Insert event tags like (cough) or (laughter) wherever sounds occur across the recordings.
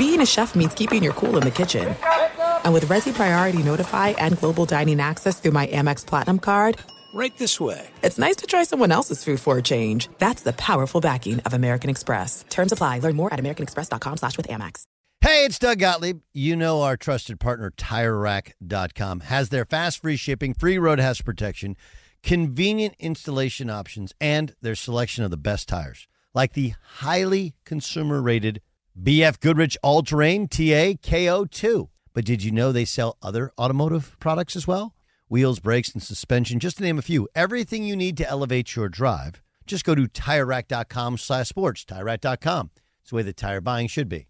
being a chef means keeping your cool in the kitchen. And with Resy Priority Notify and Global Dining Access through my Amex Platinum card, Right this way. It's nice to try someone else's food for a change. That's the powerful backing of American Express. Terms apply. Learn more at americanexpress.com slash with Amex. Hey, it's Doug Gottlieb. You know our trusted partner, TireRack.com, has their fast free shipping, free road hazard protection, convenient installation options, and their selection of the best tires, like the highly consumer rated BF Goodrich All Terrain TA KO2. But did you know they sell other automotive products as well? Wheels, brakes, and suspension, just to name a few. Everything you need to elevate your drive. Just go to TireRack.com slash sports. TireRack.com. It's the way the tire buying should be.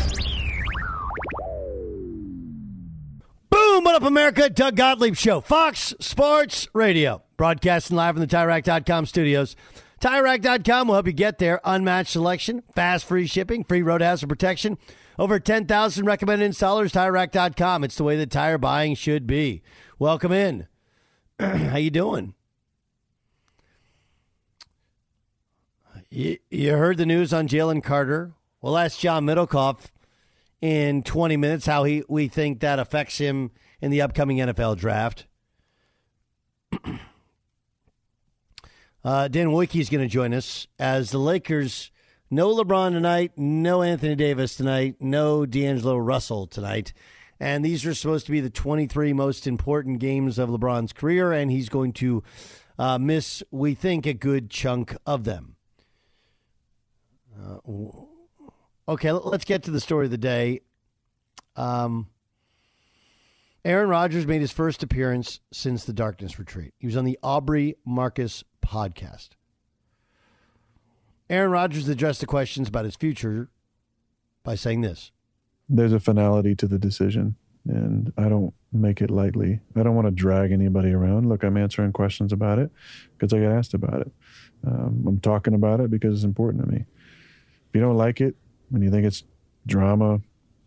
Boom! What up, America? Doug Gottlieb Show, Fox Sports Radio, broadcasting live from the TireRack.com studios. TireRack.com will help you get there. Unmatched selection, fast free shipping, free road hazard protection. Over 10,000 recommended installers, TireRack.com. It's the way that tire buying should be. Welcome in. (clears throat) How you doing? You, you heard the news on Jalen Carter. We'll ask John Middlekauff in 20 minutes how he we think that affects him in the upcoming NFL draft. (clears throat) uh, Dan Woike is going to join us as the Lakers. No LeBron tonight, no Anthony Davis tonight, no D'Angelo Russell tonight. And these are supposed to be the 23 most important games of LeBron's career, and he's going to uh, miss, we think, a good chunk of them. Uh, Okay, let's get to the story of the day. Um, Aaron Rodgers made his first appearance since the darkness retreat. He was on the Aubrey Marcus podcast. Aaron Rodgers addressed the questions about his future by saying this There's a finality to the decision, and I don't make it lightly. I don't want to drag anybody around. Look, I'm answering questions about it because I get asked about it. Um, I'm talking about it because it's important to me. If you don't like it, and you think it's drama,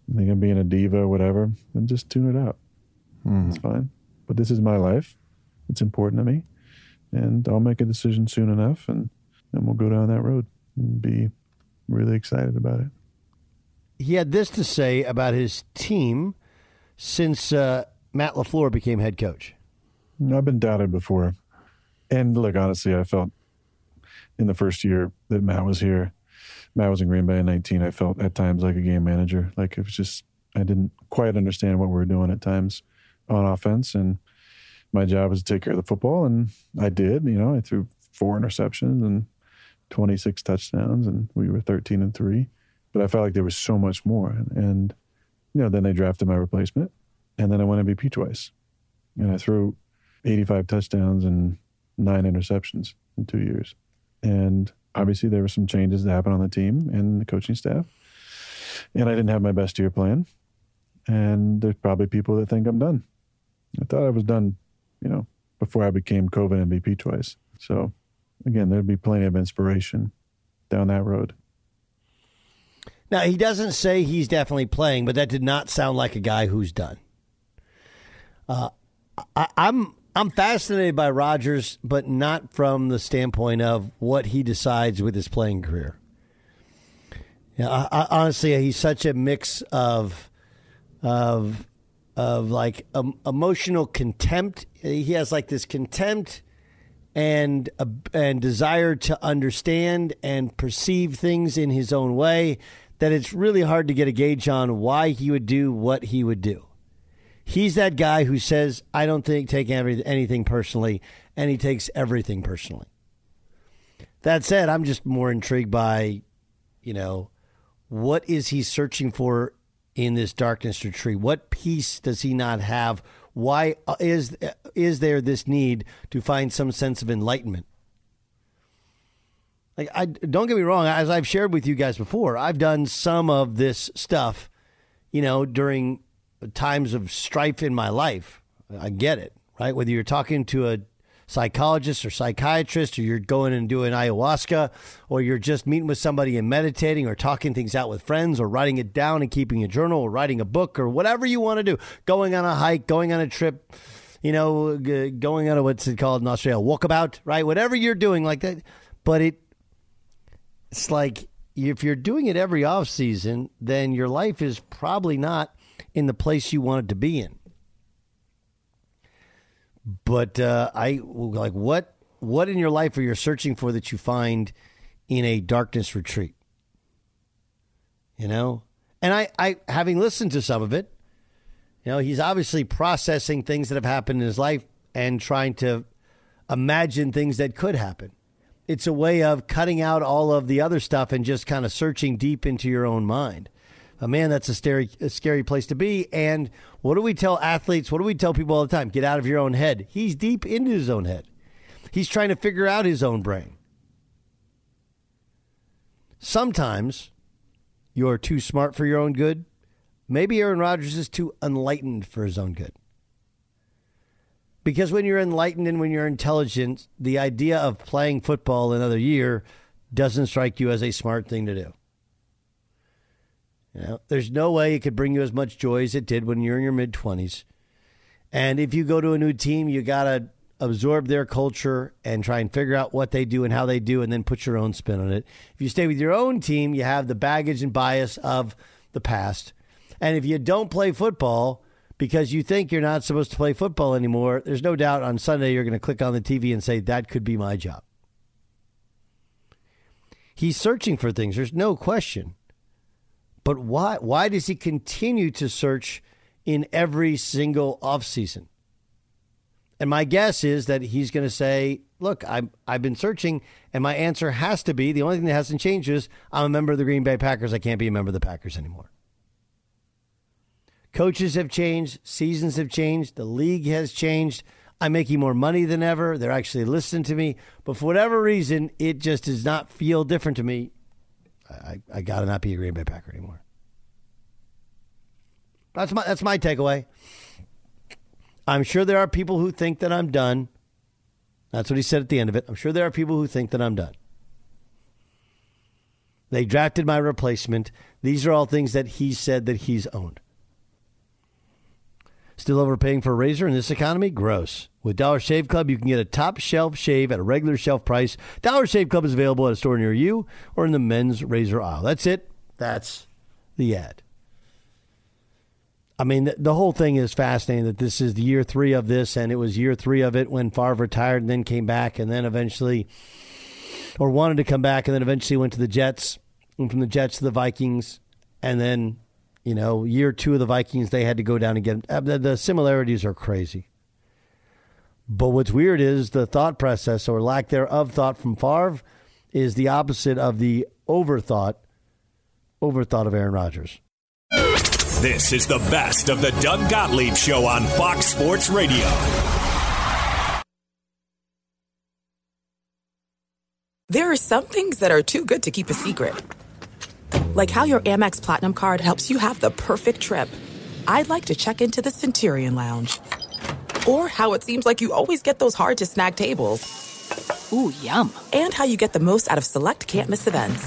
you think I'm being a diva or whatever, then just tune it out. Mm. It's fine. But this is my life. It's important to me. And I'll make a decision soon enough and then we'll go down that road and be really excited about it. He had this to say about his team since uh, Matt LaFleur became head coach. I've been doubted before. And look, honestly, I felt in the first year that Matt was here, Matt was in Green Bay in 19. I felt at times like a game manager. Like it was just, I didn't quite understand what we were doing at times on offense. And my job was to take care of the football. And I did, you know, I threw four interceptions and 26 touchdowns and we were 13 and three. but I felt like there was so much more. And, you know, then they drafted my replacement, and then I won MVP twice. And I threw 85 touchdowns and nine interceptions in two years. And obviously, there were some changes that happened on the team and the coaching staff. And I didn't have my best year plan. And there's probably people that think I'm done. I thought I was done, you know, before I became COVID MVP twice. So, again, there'd be plenty of inspiration down that road. Now, he doesn't say he's definitely playing, but that did not sound like a guy who's done. Uh, I, I'm I'm fascinated by Rodgers, but not from the standpoint of what he decides with his playing career. Yeah, I, I, honestly, he's such a mix of of of like um, emotional contempt. He has like this contempt and uh, and desire to understand and perceive things in his own way that it's really hard to get a gauge on why he would do what he would do. He's that guy who says, "I don't think take anything personally," and he takes everything personally. That said, I'm just more intrigued by, you know, what is he searching for in this darkness retreat? What peace does he not have? Why uh, is is there this need to find some sense of enlightenment? Like I don't get me wrong, as I've shared with you guys before, I've done some of this stuff, you know, during times of strife in my life. I get it, right? Whether you're talking to a psychologist or psychiatrist, or you're going and doing ayahuasca, or you're just meeting with somebody and meditating, or talking things out with friends, or writing it down and keeping a journal, or writing a book, or whatever you want to do, going on a hike, going on a trip, you know, going on a what's it called in Australia, walkabout, right? Whatever you're doing like that, but it, it's like if you're doing it every off season, then your life is probably not in the place you wanted to be in. But uh, I like what what in your life are you searching for that you find in a darkness retreat? You know, and I, I having listened to some of it, you know, he's obviously processing things that have happened in his life and trying to imagine things that could happen. It's a way of cutting out all of the other stuff and just kind of searching deep into your own mind uh, man, that's a scary, a scary place to be. And what do we tell athletes? What do we tell people all the time? Get out of your own head. He's deep into his own head. He's trying to figure out his own brain. Sometimes you're too smart for your own good. Maybe Aaron Rodgers is too enlightened for his own good. Because when you're enlightened and when you're intelligent, the idea of playing football another year doesn't strike you as a smart thing to do. Know, there's no way it could bring you as much joy as it did when you're in your mid 20s. And if you go to a new team, you got to absorb their culture and try and figure out what they do and how they do and then put your own spin on it. If you stay with your own team, you have the baggage and bias of the past. And if you don't play football because you think you're not supposed to play football anymore, there's no doubt on Sunday you're going to click on the TV and say, that could be my job. He's searching for things, there's no question. But why why does he continue to search in every single offseason? And my guess is that he's going to say, "Look, I've I've been searching, and my answer has to be the only thing that hasn't changed is I'm a member of the Green Bay Packers. I can't be a member of the Packers anymore." Coaches have changed, seasons have changed, the league has changed. I'm making more money than ever. They're actually listening to me, but for whatever reason, it just does not feel different to me I, I got to not be a Green Bay Packer anymore. That's my that's my takeaway. I'm sure there are people who think that I'm done. That's what he said at the end of it. I'm sure there are people who think that I'm done. They drafted my replacement. These are all things that he said that he's owned. Still overpaying for a razor in this economy? Gross. With Dollar Shave Club, you can get a top shelf shave at a regular shelf price. Dollar Shave Club is available at a store near you or in the men's razor aisle. That's it. That's the ad. I mean, the, whole thing is fascinating that this is the year three of this, and it was year three of it when Favre retired and then came back, and then eventually, or wanted to come back, and then eventually went to the Jets, and from the Jets to the Vikings, and then you know, year two of the Vikings, they had to go down and get uh, the similarities are crazy. But what's weird is the thought process or lack thereof thought from Favre is the opposite of the overthought overthought of Aaron Rodgers. This is the best of the Doug Gottlieb Show on Fox Sports Radio. There are some things that are too good to keep a secret. Like how your Amex Platinum card helps you have the perfect trip. I'd like to check into the Centurion Lounge. Or how it seems like you always get those hard to snag tables. Ooh, yum. And how you get the most out of select can't miss events.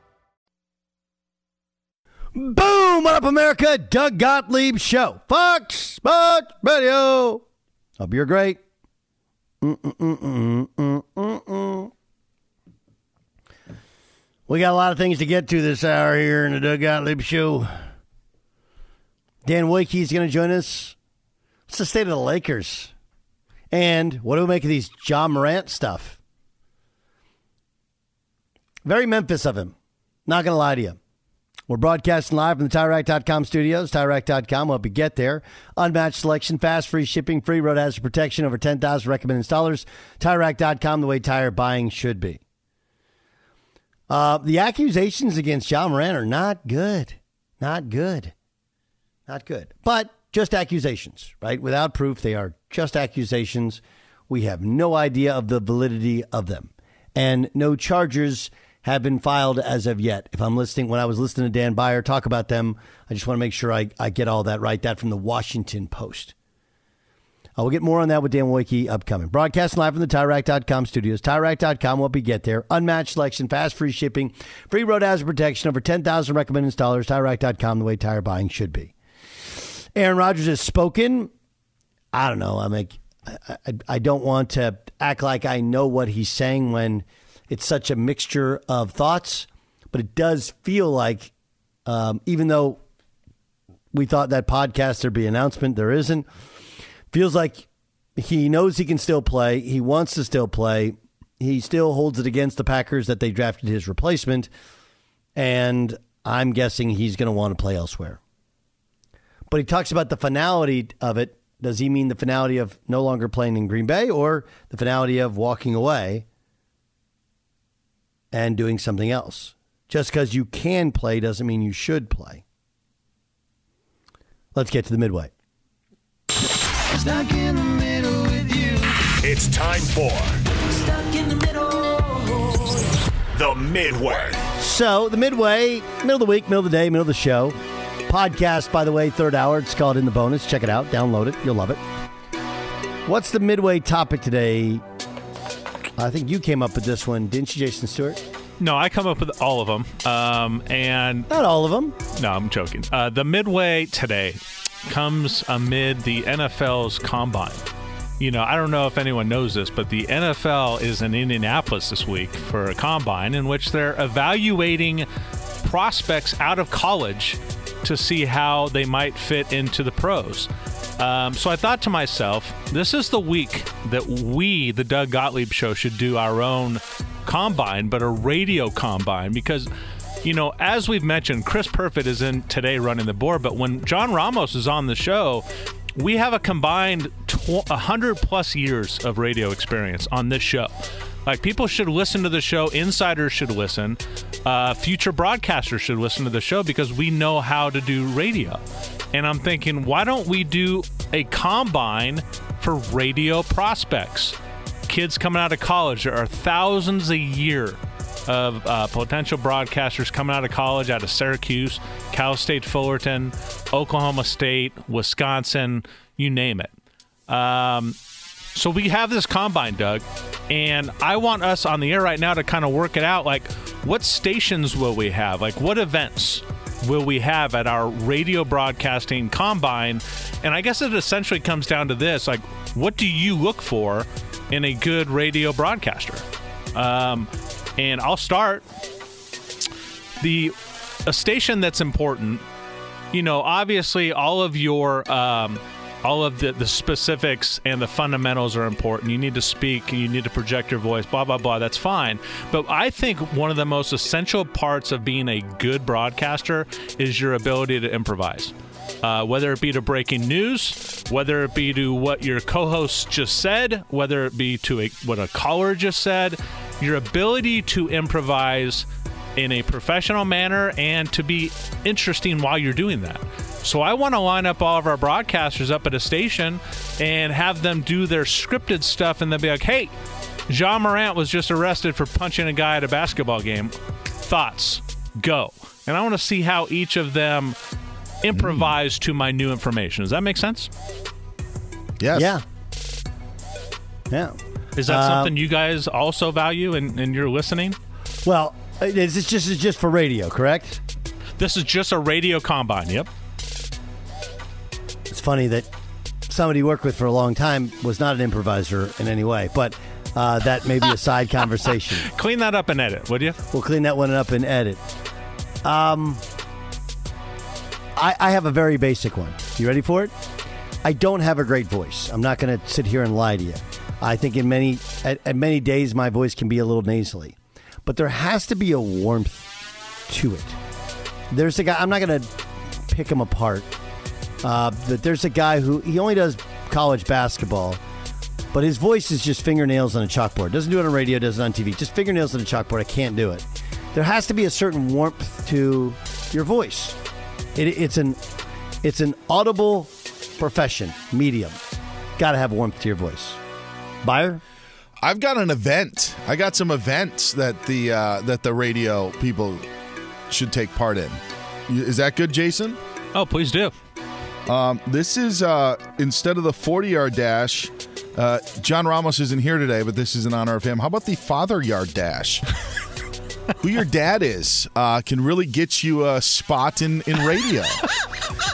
Boom! What up, America? Doug Gottlieb Show. Fox Sports Radio. Hope you're great. Mm-mm-mm-mm-mm-mm. We got a lot of things to get to this hour here in the Doug Gottlieb Show. Dan Woike going to join us. What's the state of the Lakers? And what do we make of these Ja Morant stuff? Very Memphis of him. Not going to lie to you. We're broadcasting live from the TireRack.com studios. TireRack.com will help you get there. Unmatched selection, fast, free shipping, free road hazard protection, over 10,000 recommended installers. TireRack.com, the way tire buying should be. Uh, the accusations against Ja Morant are not good. Not good. Not good. But just accusations, right? Without proof, they are just accusations. We have no idea of the validity of them. And no charges have been filed as of yet. If I'm listening, when I was listening to Dan Beyer talk about them, I just want to make sure I, I get all that right. That from the Washington Post. Uh, I will get more on that with Dan Woike upcoming. Broadcasting live from the TireRack.com studios. TireRack.com will be get there. Unmatched selection, fast free shipping, free road hazard protection, over 10,000 recommended installers. TireRack.com, the way tire buying should be. Aaron Rodgers has spoken. I don't know. I mean, I, I, I don't want to act like I know what he's saying when it's such a mixture of thoughts, but it does feel like, um, even though we thought that podcast there'd be announcement, there isn't. Feels like he knows he can still play. He wants to still play. He still holds it against the Packers that they drafted his replacement, and I'm guessing he's going to want to play elsewhere. But he talks about the finality of it. Does he mean the finality of no longer playing in Green Bay or the finality of walking away? And doing something else. Just because you can play doesn't mean you should play. Let's get to the midway. Stuck in the middle with you. It's time for Stuck in the Middle. The Midway. So, the midway, middle of the week, middle of the day, middle of the show. podcast, by the way, third hour. It's called In the Bonus. Check it out. Download it. You'll love it. What's the midway topic today? I think you came up with this one, didn't you, Jason Stewart? No, I come up with all of them. Um, and not all of them. No, I'm joking. Uh, the midway today comes amid the NFL's combine. You know, I don't know if anyone knows this, but the NFL is in Indianapolis this week for a combine in which they're evaluating prospects out of college to see how they might fit into the pros. Um, so I thought to myself, this is the week that we, the Doug Gottlieb Show, should do our own combine, but a radio combine because. You know, as we've mentioned, Chris Perfett is in today running the board, but when John Ramos is on the show, we have a combined tw- 100 plus years of radio experience on this show. Like people should listen to the show. Insiders should listen. Uh, future broadcasters should listen to the show because we know how to do radio. And I'm thinking, why don't we do a combine for radio prospects? Kids coming out of college. There are thousands a year of uh, potential broadcasters coming out of college, out of Syracuse, Cal State Fullerton, Oklahoma State, Wisconsin, you name it. Um, so we have this combine, Doug, and I want us on the air right now to kind of work it out. Like, what stations will we have? Like, what events will we have at our radio broadcasting combine? And I guess it essentially comes down to this: like, what do you look for in a good radio broadcaster? Um, and I'll start the a station that's important. You know, obviously, all of your um, all of the, the specifics and the fundamentals are important. You need to speak, you need to project your voice, blah, blah, blah. That's fine. But I think one of the most essential parts of being a good broadcaster is your ability to improvise. Uh, whether it be to breaking news, whether it be to what your co-host just said, whether it be to a, what a caller just said, your ability to improvise in a professional manner and to be interesting while you're doing that. So I want to line up all of our broadcasters up at a station and have them do their scripted stuff and then be like, hey, Ja Morant was just arrested for punching a guy at a basketball game. Thoughts? Go. And I want to see how each of them improvise to my new information. Does that make sense? Yes. Yeah. Yeah. Is that Um, something you guys also value and, and you're listening? Well, is this just is just for radio, correct? This is just a radio combine. Yep. Funny that somebody you worked with for a long time was not an improviser in any way, but uh, that may be a side (laughs) conversation. Clean that up and edit, would you? We'll clean that one up and edit. Um, I, I have a very basic one. You ready for it? I don't have a great voice. I'm not going to sit here and lie to you. I think in many at, at many days my voice can be a little nasally, but there has to be a warmth to it. There's a guy. I'm not going to pick him apart. Uh, but there's a guy who he only does college basketball, but his voice is just fingernails on a chalkboard. Doesn't do it on radio, does it on TV. Just fingernails on a chalkboard. I can't do it. There has to be a certain warmth to your voice. It, it's an it's an audible profession, medium. Got to have warmth to your voice. Beyer. I've got an event. I got some events that the uh, that the radio people should take part in. Is that good, Jason? Oh, please do. Um, this is uh, instead of the 40 yard dash. Uh, John Ramos isn't here today, but this is in honor of him. How about the father yard dash? (laughs) Who your dad is uh, can really get you a spot in, in radio,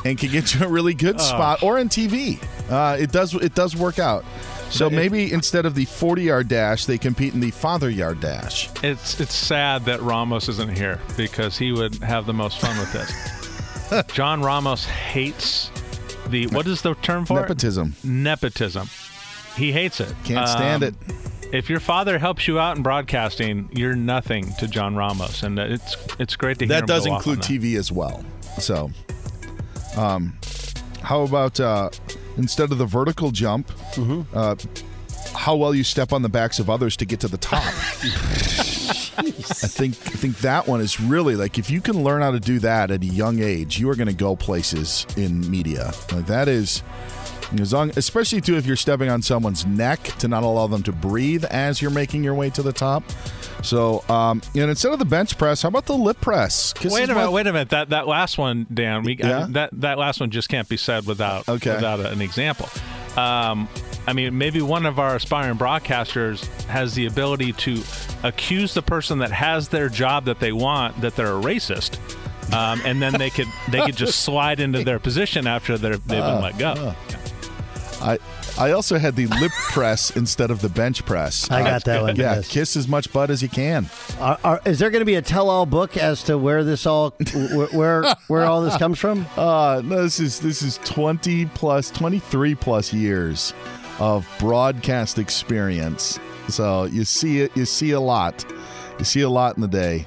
and can get you a really good Oh. spot or in TV. Uh, it does it does work out. So maybe instead of the 40 yard dash, they compete in the father yard dash. It's it's sad that Ramos isn't here because he would have the most fun with this. (laughs) John Ramos hates the what is the term for Nepotism. it? Nepotism. He hates it. Can't stand Um, If your father helps you out in broadcasting, you're nothing to John Ramos, and it's it's great to hear that him does go off on include that. TV as well. So, um, how about uh, instead of the vertical jump, Mm-hmm. uh, how well you step on the backs of others to get to the top? (laughs) I think I think that one is really like if you can learn how to do that at a young age, you are going to go places in media. Like that is as long, especially too if you're stepping on someone's neck to not allow them to breathe as you're making your way to the top. So, um, and instead of the bench press, how about the lip press? Wait a minute, wait a minute. That that last one, Dan. We, Yeah? uh, that that last one just can't be said without Okay. without an example. Um, I mean, maybe one of our aspiring broadcasters has the ability to accuse the person that has their job that they want that they're a racist, um, and then they could they could just (laughs) slide into their position after they're, they've been let go. I I also had the lip (laughs) press instead of the bench press. I got that one, Yeah, yes. kiss as much butt as you can. Are, are, is there going to be a tell-all book as to where this all, where, where, where all this comes from? (laughs) Uh, no, this is this is twenty plus, twenty three plus years of broadcast experience. So you see it, you see a lot, you see a lot in the day.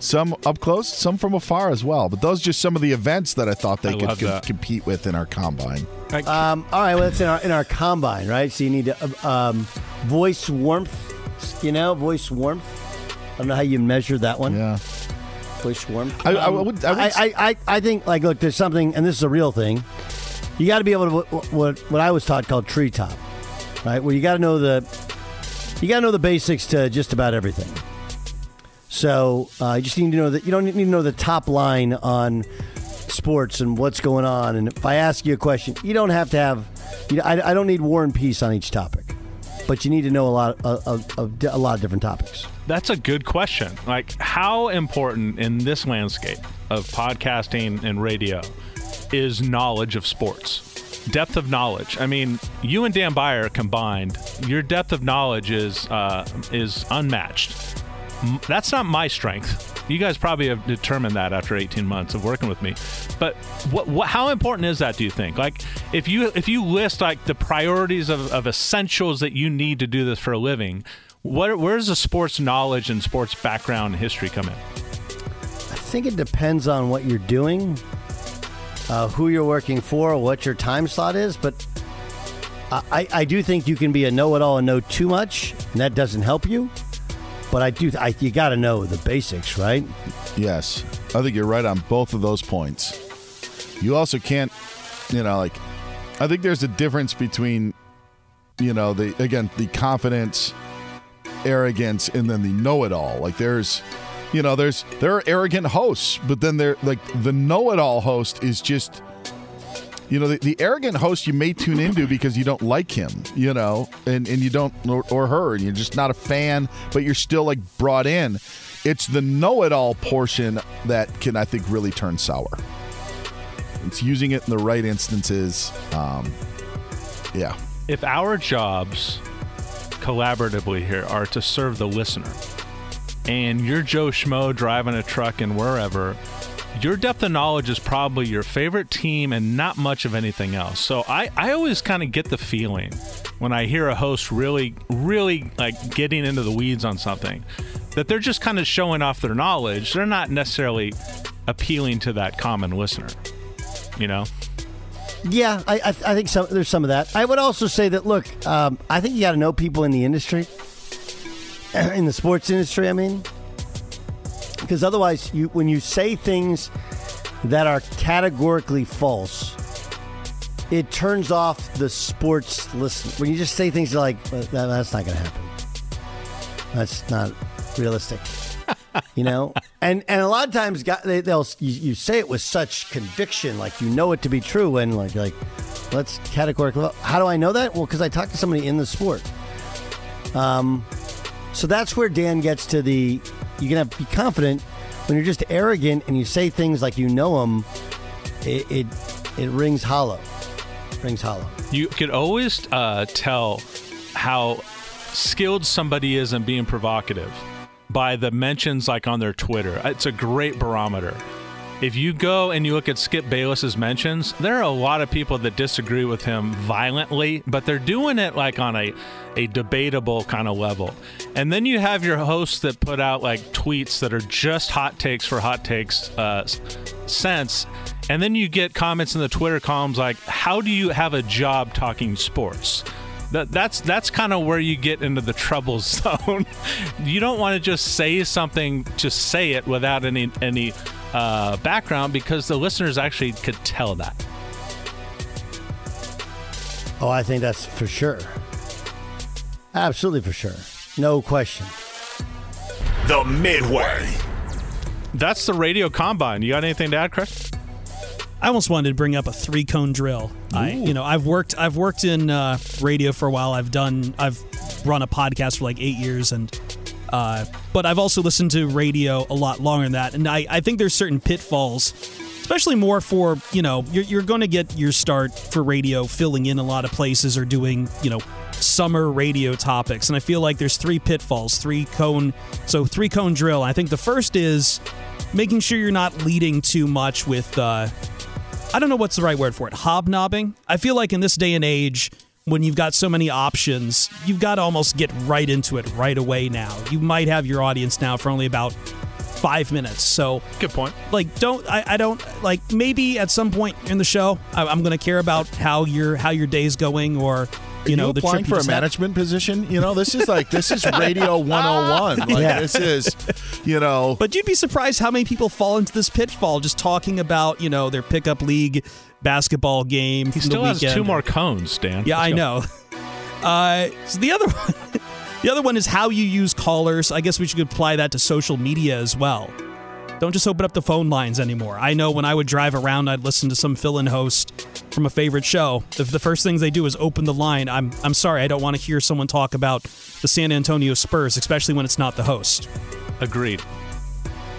Some up close, some from afar as well. But those are just some of the events that I thought they I could com- compete with in our combine. Um, all right, well, it's in our in our combine, right? So you need to um, voice warmth, you know, voice warmth. I don't know how you measure that one. Yeah, voice warmth. I- I would- I would- I, I, I, I think like look, there's something, and this is a real thing. You got to be able to what, what I was taught called treetop, right? Where you got to know the you got to know the basics to just about everything. So uh, you just need to know that you don't need to know the top line on sports and what's going on. And if I ask you a question, you don't have to have. You know, I, I don't need war and peace on each topic, but you need to know a lot of, of, of a lot of different topics. That's a good question. Like, how important in this landscape of podcasting and radio is knowledge of sports? Depth of knowledge. I mean, you and Dan Beyer combined, your depth of knowledge is uh, is unmatched. That's not my strength. You guys probably have determined that after 18 months of working with me. But what, what how important is that? Do you think? Like, if you if you list like the priorities of, of essentials that you need to do this for a living, what does the sports knowledge and sports background history come in? I think it depends on what you're doing, uh, who you're working for, what your time slot is. But I, I- do think you can be a know-it-all and know too much, and that doesn't help you. But I do. I, you got to know the basics, right? Yes, I think you're right on both of those points. You also can't, you know, like, I think there's a difference between, you know, the again the confidence, arrogance, and then the know-it-all. Like, there's, you know, there's there are arrogant hosts, but then they're like the know-it-all host is just. You know, the, the arrogant host you may tune into because you don't like him, you know, and, and you don't, or, or her, and you're just not a fan, but you're still like brought in. It's the know it all portion that can, I think, really turn sour. It's using it in the right instances. Um, yeah. If our jobs collaboratively here are to serve the listener, and you're Joe Schmo driving a truck and wherever, your depth of knowledge is probably your favorite team and not much of anything else. So I, I always kind of get the feeling when I hear a host really, really like getting into the weeds on something that they're just kind of showing off their knowledge. They're not necessarily appealing to that common listener, you know? Yeah, I, I, think there's some of that. I would also say that look, um, I think you got to know people in the industry, (clears throat) in the sports industry. I mean, because otherwise, you when you say things that are categorically false, it turns off the sports listen. When you just say things like "Uh, that, that's not going to happen. That's not realistic. you know, (laughs) and and a lot of times, they, they'll you, you say it with such conviction, like you know it to be true, and like like let's categorically. How do I know that? Well, because I talked to somebody in the sport. Um, so that's where Dan gets to the. You can have be confident when you're just arrogant and you say things like you know them. It it, it rings hollow. Rings hollow. You could always uh, tell how skilled somebody is in being provocative by the mentions like on their Twitter. It's a great barometer. If you go and you look at Skip Bayless's mentions, there are a lot of people that disagree with him violently, but they're doing it like on a, a debatable kind of level. And then you have your hosts that put out like tweets that are just hot takes for hot takes uh, sense. And then you get comments in the Twitter columns like, How do you have a job talking sports? That, that's that's kind of where you get into the trouble (laughs) zone. you don't want to just say something, just say it without any any uh, background because the listeners actually could tell that. Oh, I think that's for sure. Absolutely for sure. No question. The Midway. That's the radio combine. You got anything to add, Chris? I almost wanted to bring up a three cone drill. I, you know, I've worked, I've worked in uh, radio for a while. I've done, I've run a podcast for like eight years, and uh, but I've also listened to radio a lot longer than that. And I, I think there's certain pitfalls, especially more for you know, you're, you're going to get your start for radio filling in a lot of places or doing you know summer radio topics. And I feel like there's three pitfalls, three cone, so three cone drill. I think the first is making sure you're not leading too much with. Uh, I don't know what's the right word for it. Hobnobbing. I feel like in this day and age, when you've got so many options, you've got to almost get right into it right away now. You might have your audience now for only about five minutes. So good point. Like, don't I, I don't like maybe at some point in the show I, I'm going to care about how your how your day's going or you know you the applying trip for a just had. management position. You know, this is like this is radio (laughs) 101. Like Yeah. this is, you know, But you'd be surprised how many people fall into this pitfall just talking about, you know, their pickup league basketball game. He from still the has weekend. two more cones, Dan. Yeah, Let's I go. know. (laughs) Uh, so the other (laughs) one, the other one is how you use callers. I guess we should apply that to social media as well. Don't just open up the phone lines anymore. I know when I would drive around, I'd listen to some fill-in host from a favorite show. The, the first things they do is open the line. I'm I'm sorry, I don't want to hear someone talk about the San Antonio Spurs, especially when it's not the host. Agreed.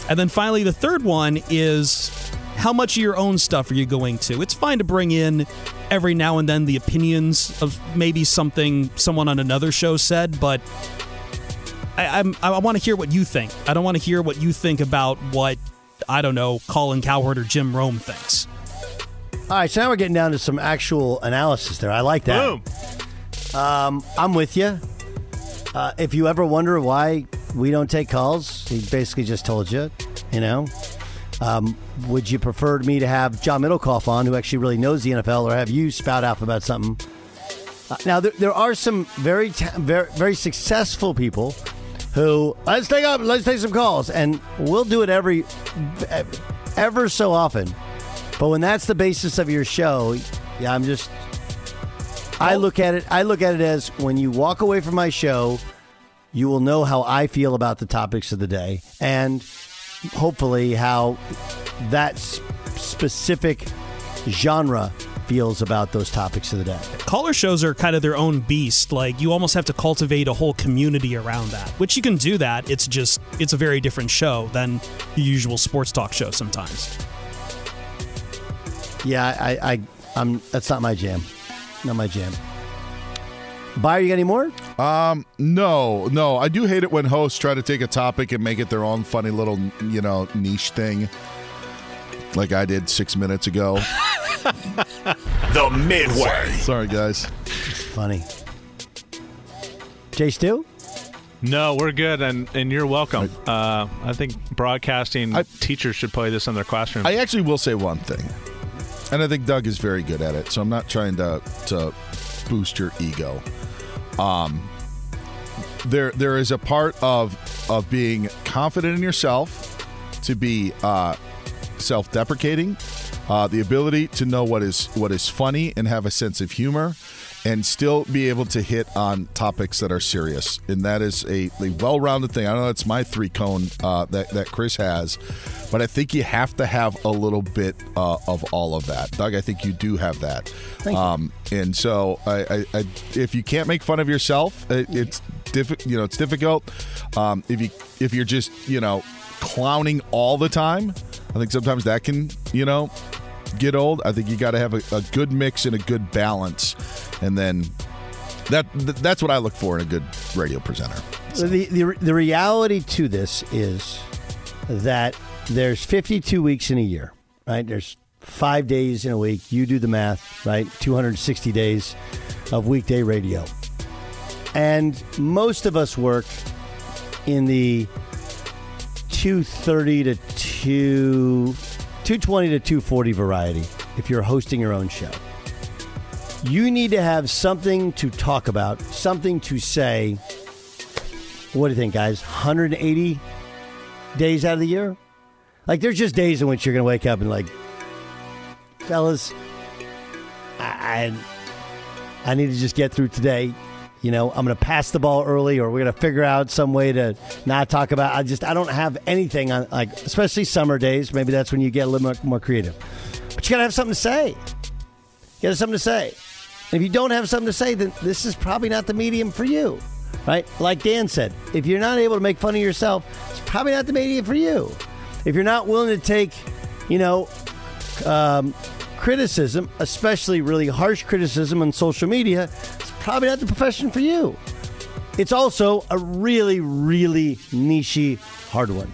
And then finally, the third one is how much of your own stuff are you going to? It's fine to bring in every now and then the opinions of maybe something someone on another show said, but I, I'm, I want to hear what you think. I don't want to hear what you think about what, I don't know, Colin Cowherd or Jim Rome thinks. All right, so now we're getting down to some actual analysis there. I like that. Boom. Um, I'm with you. Uh, if you ever wonder why we don't take calls, he basically just told you, you know. Um, would you prefer me to have John Middlekauff on, who actually really knows the NFL, or have you spout off about something? Uh, now, there, there are some very, ta- very, very successful people who let's take up, let's take some calls, and we'll do it every, ever so often. But when that's the basis of your show, yeah, I'm just I look at it. I look at it as when you walk away from my show, you will know how I feel about the topics of the day, and hopefully how that specific genre feels about those topics of the day. Caller shows are kind of their own beast. Like you almost have to cultivate a whole community around that, which you can do that. It's just it's a very different show than the usual sports talk show sometimes. Yeah, I, I, I'm. That's not my jam. Not my jam. Beyer, you got any more? Um, no, no. I do hate it when hosts try to take a topic and make it their own funny little, you know, niche thing, like I did six minutes ago. (laughs) The Midway. Sorry, guys. Funny. Jay Stu? No, we're good, and, and you're welcome. Uh, I think broadcasting teachers should play this in their classroom. I actually will say one thing, and I think Doug is very good at it. So I'm not trying to to boost your ego. Um, there there is a part of of being confident in yourself, to be uh, self-deprecating, uh, the ability to know what is what is funny and have a sense of humor. And still be able to hit on topics that are serious, and that is a, a well-rounded thing. I know that's my three cone uh, that that Chris has, but I think you have to have a little bit uh, of all of that. Doug, I think you do have that. Thank you. um, And so, I, I, I, if you can't make fun of yourself, it, it's diffi- You know, it's difficult. Um, if you if you're just you know clowning all the time, I think sometimes that can you know get old. I think you got to have a, a good mix and a good balance, and then that th- that's what I look for in a good radio presenter. The, the, the reality to this is that there's 52 weeks in a year, right? There's five days in a week. You do the math, right? 260 days of weekday radio. And most of us work in the 230 to 2 220 to 240 variety if you're hosting your own show. You need to have something to talk about, something to say. What do you think, guys? 180 days out of the year? Like, there's just days in which you're going to wake up and, like, fellas, I, I, I need to just get through today. You know, I'm going to pass the ball early, or we're going to figure out some way to not talk about. I just I don't have anything on like, especially summer days. Maybe that's when you get a little more, more creative. But you got to have something to say. You got to something to say. And if you don't have something to say, then this is probably not the medium for you, right? Like Dan said, if you're not able to make fun of yourself, it's probably not the medium for you. If you're not willing to take, you know, um, criticism, especially really harsh criticism on social media, probably not the profession for you. It's also a really, really nichey, hard one.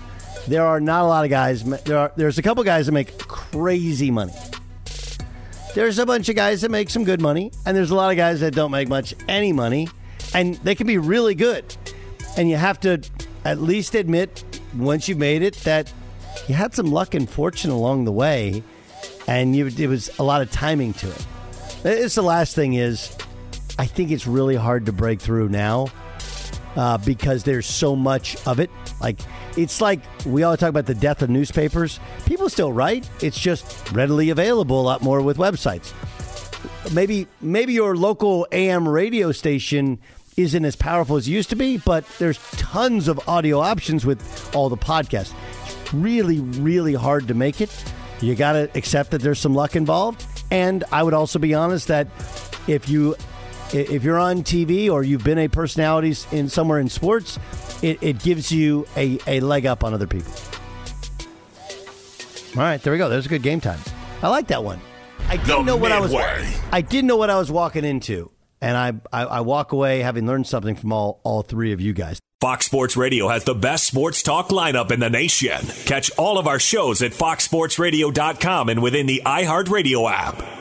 There are not a lot of guys. There are. There's a couple guys that make crazy money. There's a bunch of guys that make some good money, and there's a lot of guys that don't make much any money, and they can be really good. And you have to at least admit once you've made it that you had some luck and fortune along the way, and you, it was a lot of timing to it. It's the last thing is, I think it's really hard to break through now uh, because there's so much of it. Like it's like we all talk about the death of newspapers. People still write. It's just readily available a lot more with websites. Maybe maybe your local AM radio station isn't as powerful as it used to be, but there's tons of audio options with all the podcasts. It's really, really hard to make it. You got to accept that there's some luck involved. And I would also be honest that if you if you're on TV or you've been a personality in somewhere in sports, it, it gives you a, a leg up on other people. All right, there we go. There's a good game time. I like that one. I didn't The know what I was. I didn't know what I was walking into, and I, I I walk away having learned something from all all three of you guys. Fox Sports Radio has the best sports talk lineup in the nation. Catch all of our shows at foxsportsradio.com and within the iHeartRadio app.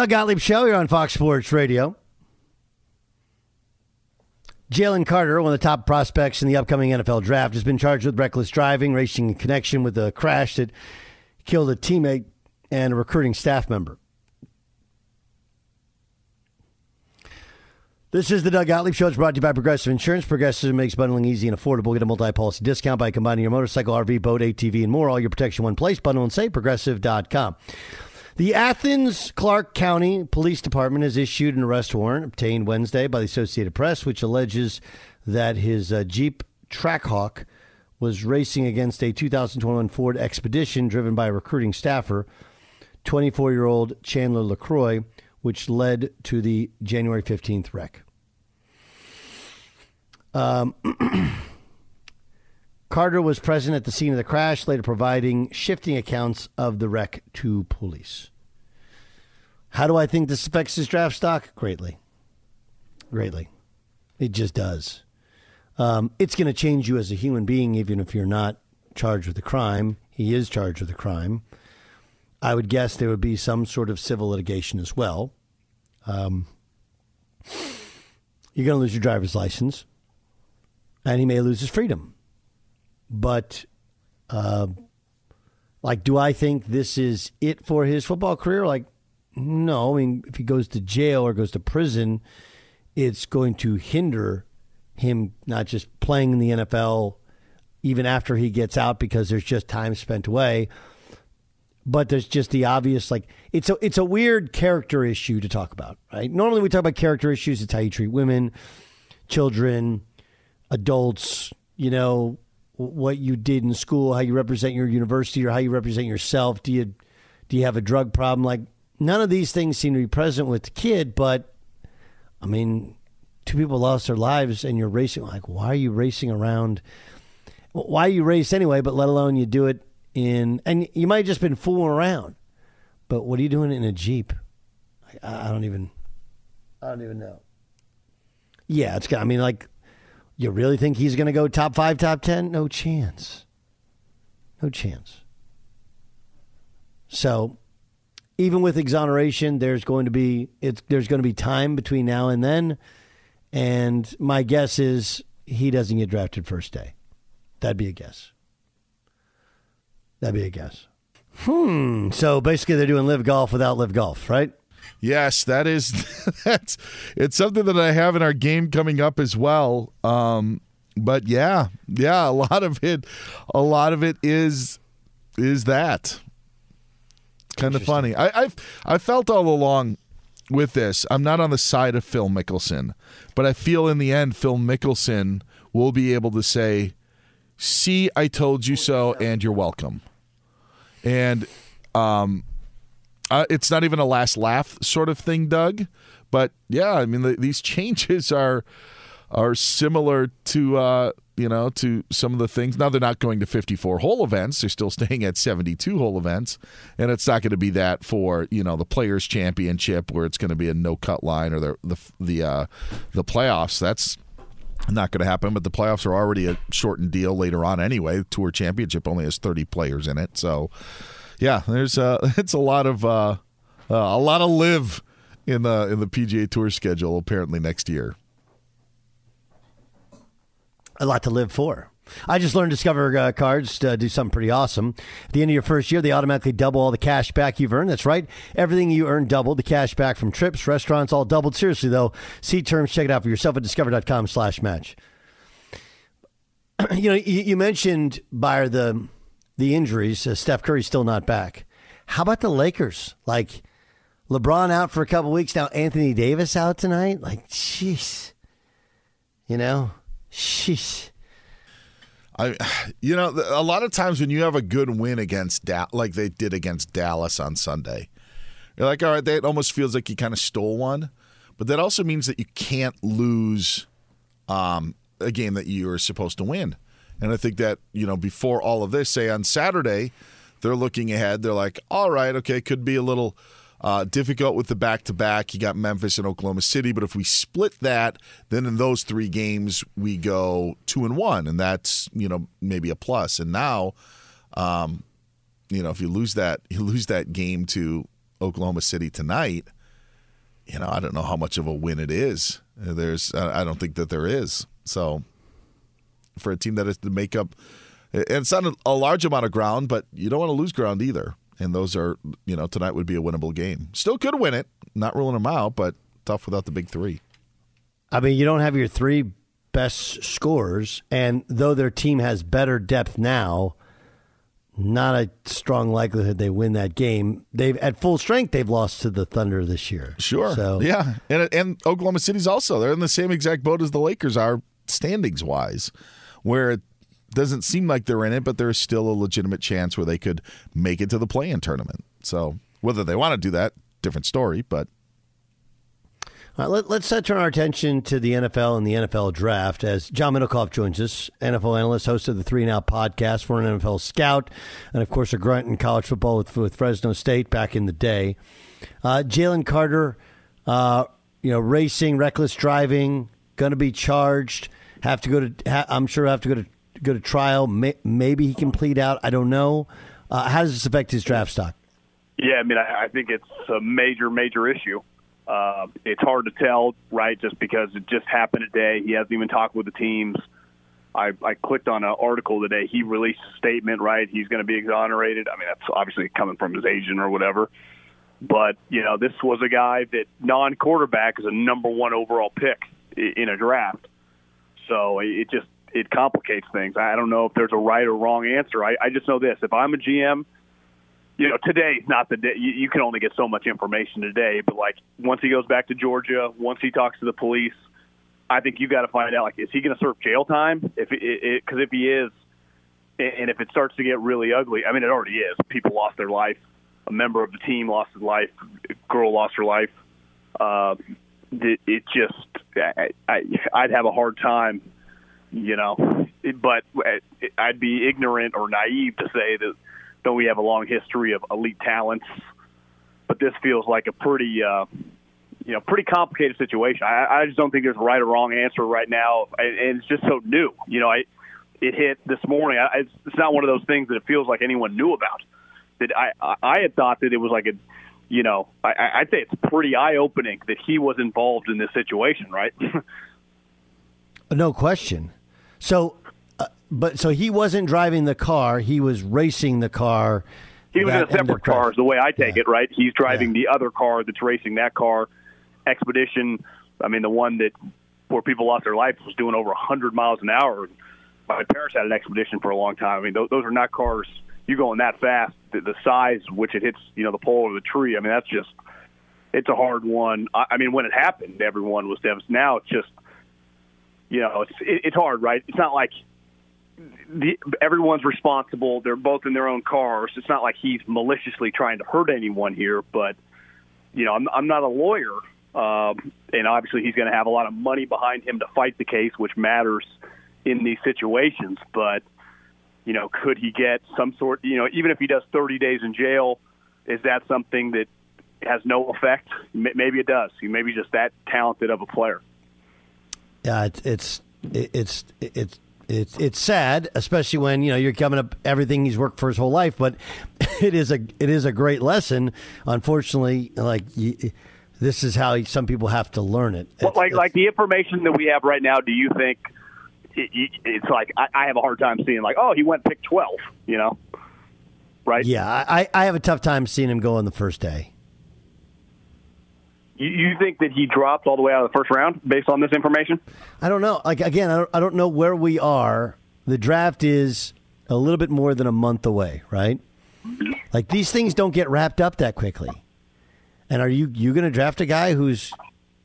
Doug Gottlieb Show here on Fox Sports Radio. Jalen Carter, one of the top prospects in the upcoming NFL draft, has been charged with reckless driving, racing in connection with a crash that killed a teammate and a recruiting staff member. This is the Doug Gottlieb Show. It's brought to you by Progressive Insurance. Progressive makes bundling easy and affordable. Get a multi-policy discount by combining your motorcycle, RV, boat, ATV, and more. All your protection in one place. Bundle and save. Progressive.com. The Athens Clarke County Police Department has issued an arrest warrant obtained Wednesday by the Associated Press, which alleges that his uh, Jeep Trackhawk was racing against a 2021 Ford Expedition driven by a recruiting staffer, 24 year old Chandler LeCroy, which led to the January 15th wreck. Um, (clears throat) Carter was present at the scene of the crash, later providing shifting accounts of the wreck to police. How do I think this affects his draft stock? Greatly. Greatly. It just does. Um, it's going to change you as a human being, even if you're not charged with a crime. He is charged with a crime. I would guess there would be some sort of civil litigation as well. Um, you're going to lose your driver's license, and he may lose his freedom. But, uh, like, do I think this is it for his football career? Like, no. I mean, if he goes to jail or goes to prison, it's going to hinder him not just playing in the NFL even after he gets out because there's just time spent away. But there's just the obvious, like it's a it's a weird character issue to talk about, right? Normally we talk about character issues. It's how you treat women, children, adults. You know, what you did in school, how you represent your university, or how you represent yourself. Do you do you have a drug problem? Like none of these things seem to be present with the kid, but I mean, two people lost their lives, and you're racing. Like, why are you racing around? Why are you race anyway? But let alone you do it in, and you might have just been fooling around. But what are you doing in a jeep? I, I don't even. I don't even know. Yeah, it's. I mean, like you really think he's going to go top five, top 10? No chance. No chance. So, even with exoneration, there's going to be it's there's going to be time between now and then, and my guess is he doesn't get drafted first day. That'd be a guess. That'd be a guess. Hmm. So basically, they're doing live golf without live golf, right? Yes, that is (laughs) that's it's something that I have in our game coming up as well. Um, but yeah, yeah, a lot of it, a lot of it is is that kind of funny. I, I've I felt all along with this. I'm not on the side of Phil Mickelson, but I feel in the end Phil Mickelson will be able to say, "See, I told you so, and you're welcome." And um, uh, it's not even a last laugh sort of thing, Doug. But yeah, I mean the, these (laughs) changes are are similar to uh, you know to some of the things. Now they're not going to 54 hole events; they're still (laughs) staying at 72 hole events, and it's not going to be that for you know the Players Championship where it's going to be a no cut line or the the the uh, the playoffs. That's not going to happen, but the playoffs are already a shortened deal later on anyway. Tour Championship only has 30 players in it, so yeah, there's uh, (laughs) it's a lot of uh, uh, a lot of live in the in the PGA Tour schedule apparently next year. A lot to live for. I just learned Discover uh, cards to do something pretty awesome. At the end of your first year, they automatically double all the cash back you've earned. That's right. Everything you earn doubled. The cash back from trips, restaurants, all doubled. Seriously, though, see terms. Check it out for yourself at discover.com slash match. (clears throat) you know, you, you mentioned, Beyer, the the injuries. Uh, Steph Curry's still not back. How about the Lakers? Like LeBron out for a couple weeks now. Anthony Davis out tonight. Like, jeez, you know, jeez. I, you know, a lot of times when you have a good win against da- like they did against Dallas on Sunday, you're like, all right, that almost feels like you kind of stole one, but that also means that you can't lose um, a game that you are supposed to win. And I think that, you know, before all of this, say on Saturday, they're looking ahead. They're like, all right, okay, could be a little uh, difficult with the back to back. You got Memphis and Oklahoma City, but if we split that, then in those three games we go two and one, and that's you know maybe a plus. And now, um, you know, if you lose that, (laughs) you lose that game to Oklahoma City tonight. You know, I don't know how much of a win it is. There's, I don't think that there is. So, for a team that has to make up, and it's not a large amount of ground, but you don't want to lose ground either. And those are, you know, tonight would be a winnable game. Still could win it, not ruling them out, but tough without the big three. I mean, you don't have your three best scorers, and though their team has better depth now, not a strong likelihood they win that game. They've at full strength they've lost to the Thunder this year. Sure. So yeah, and and Oklahoma City's also they're in the same exact boat as the Lakers are standings wise, where it doesn't seem like they're in it, but there's still a legitimate chance where they could make it to the play-in tournament. So whether they want to do that, different story, but let, us uh, turn our attention to the NFL and the NFL draft as John Middlekauff joins us, NFL analyst, host of the Three Out podcast, for an NFL scout, and of course a grunt in college football with, with Fresno State back in the day. Uh, Jalen Carter, uh, you know, racing, reckless driving, going to be charged. Have to go to. Ha- I'm sure have to go to go to trial. May- maybe he can plead out. I don't know. Uh, how does this affect his draft stock? Yeah, I mean, I, I think it's a major, major issue. Uh, it's hard to tell, right? Just because it just happened today. He hasn't even talked with the teams. I, I clicked on an article today. He released a statement, right? He's going to be exonerated. I mean, that's obviously coming from his agent or whatever. But, you know, this was a guy that non quarterback is a number one overall pick in a draft. So it just it complicates things. I don't know if there's a right or wrong answer. I, I just know this: if I'm a GM, you know, today's not the day. You, you can only get so much information today. But like once he goes back to Georgia, once he talks to the police, I think you got to find out like is he going to serve jail time? If it because if he is, and if it starts to get really ugly, I mean, it already is. People lost their life. A member of the team lost his life. A girl lost her life. Uh, it, it just, I, I, I'd have a hard time, you know. But I'd be ignorant or naive to say that though we have a long history of elite talents, but this feels like a pretty, uh, you know, pretty complicated situation. I, I just don't think there's a right or wrong answer right now, and it's just so new. You know, I it hit this morning. I, it's, it's not one of those things that it feels like anyone knew about. That I I had thought that it was like a, you know, I, I'd say it's pretty eye opening that he was involved in this situation, right? (laughs) no question. So uh, but so he wasn't driving the car; he was racing the car. He was in a separate car, is the way I take yeah. it. Right? He's driving yeah. the other car that's racing that car. Expedition. I mean, the one that where people lost their life was doing over 100 miles an hour. My parents had an Expedition for a long time. I mean, those, those are not cars you going that fast. The, the size which it hits, you know, the pole or the tree. I mean, that's just it's a hard one. I, I mean, when it happened, everyone was devastated. Now it's just, you know, it's it, it's hard, right? It's not like the, everyone's responsible. They're both in their own cars. It's not like he's maliciously trying to hurt anyone here, but you know, I'm, I'm not a lawyer, um, and obviously he's going to have a lot of money behind him to fight the case, which matters in these situations. But you know, could he get some sort? You know, even if he does 30 days in jail, is that something that has no effect? Maybe it does. He maybe just that talented of a player. Yeah, it's it's it's it's it's it's sad, especially when you know you're coming up everything he's worked for his whole life. But (laughs) it is a it is a great lesson. Unfortunately, like you, this is how some people have to learn it. Well, like like the information that we have right now. Do you think it, it's like I, I have a hard time seeing like oh he went pick twelve, you know? Right? Yeah, I, I have a tough time seeing him go on the first day. You, you think that he dropped all the way out of the first round based on this information? I don't know. Like again, I don't, I don't know where we are. The draft is a little bit more than a month away, right? Like these things don't get wrapped up that quickly. And are you you going to draft a guy who's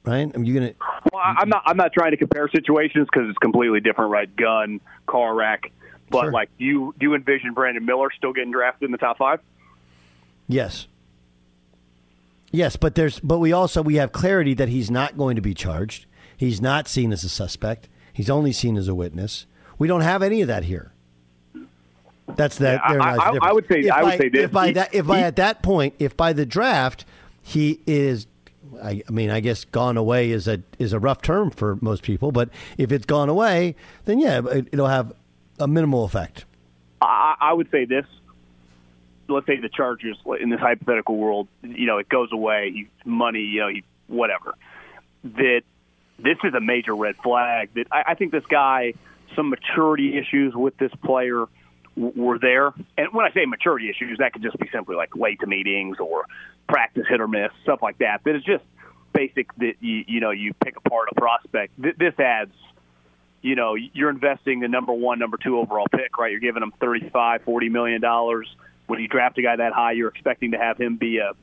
right? Are you going to? Well, I'm not. I'm not trying to compare situations because it's completely different, right? Gun, car wreck. But sure. like, do you do you envision Brandon Miller still getting drafted in the top five? Yes. Yes, but there's but we also we have clarity that he's not going to be charged. He's not seen as a suspect. He's only seen as a witness. We don't have any of that here. That's that. Yeah, I, I, I, would say. If I would by, say this. If by that, if by at that point, if by the draft he is, I, I, mean, I guess gone away is a is a rough term for most people. But if it's gone away, then yeah, it, will have a minimal effect. I, I would say this: let's say the Chargers in this hypothetical world, you know, it goes away, he, money, you know, whatever. That this is a major red flag. That I, I think this guy, some maturity issues with this player were there. And when I say maturity issues, that could just be simply like late to meetings or practice hit or miss, stuff like that. That is just basic that you you know you pick apart a prospect. Th- this adds you know, you're investing the number one, number two overall pick, right? You're giving him thirty-five, forty million dollars. When you draft a guy that high, you're expecting to have him be a,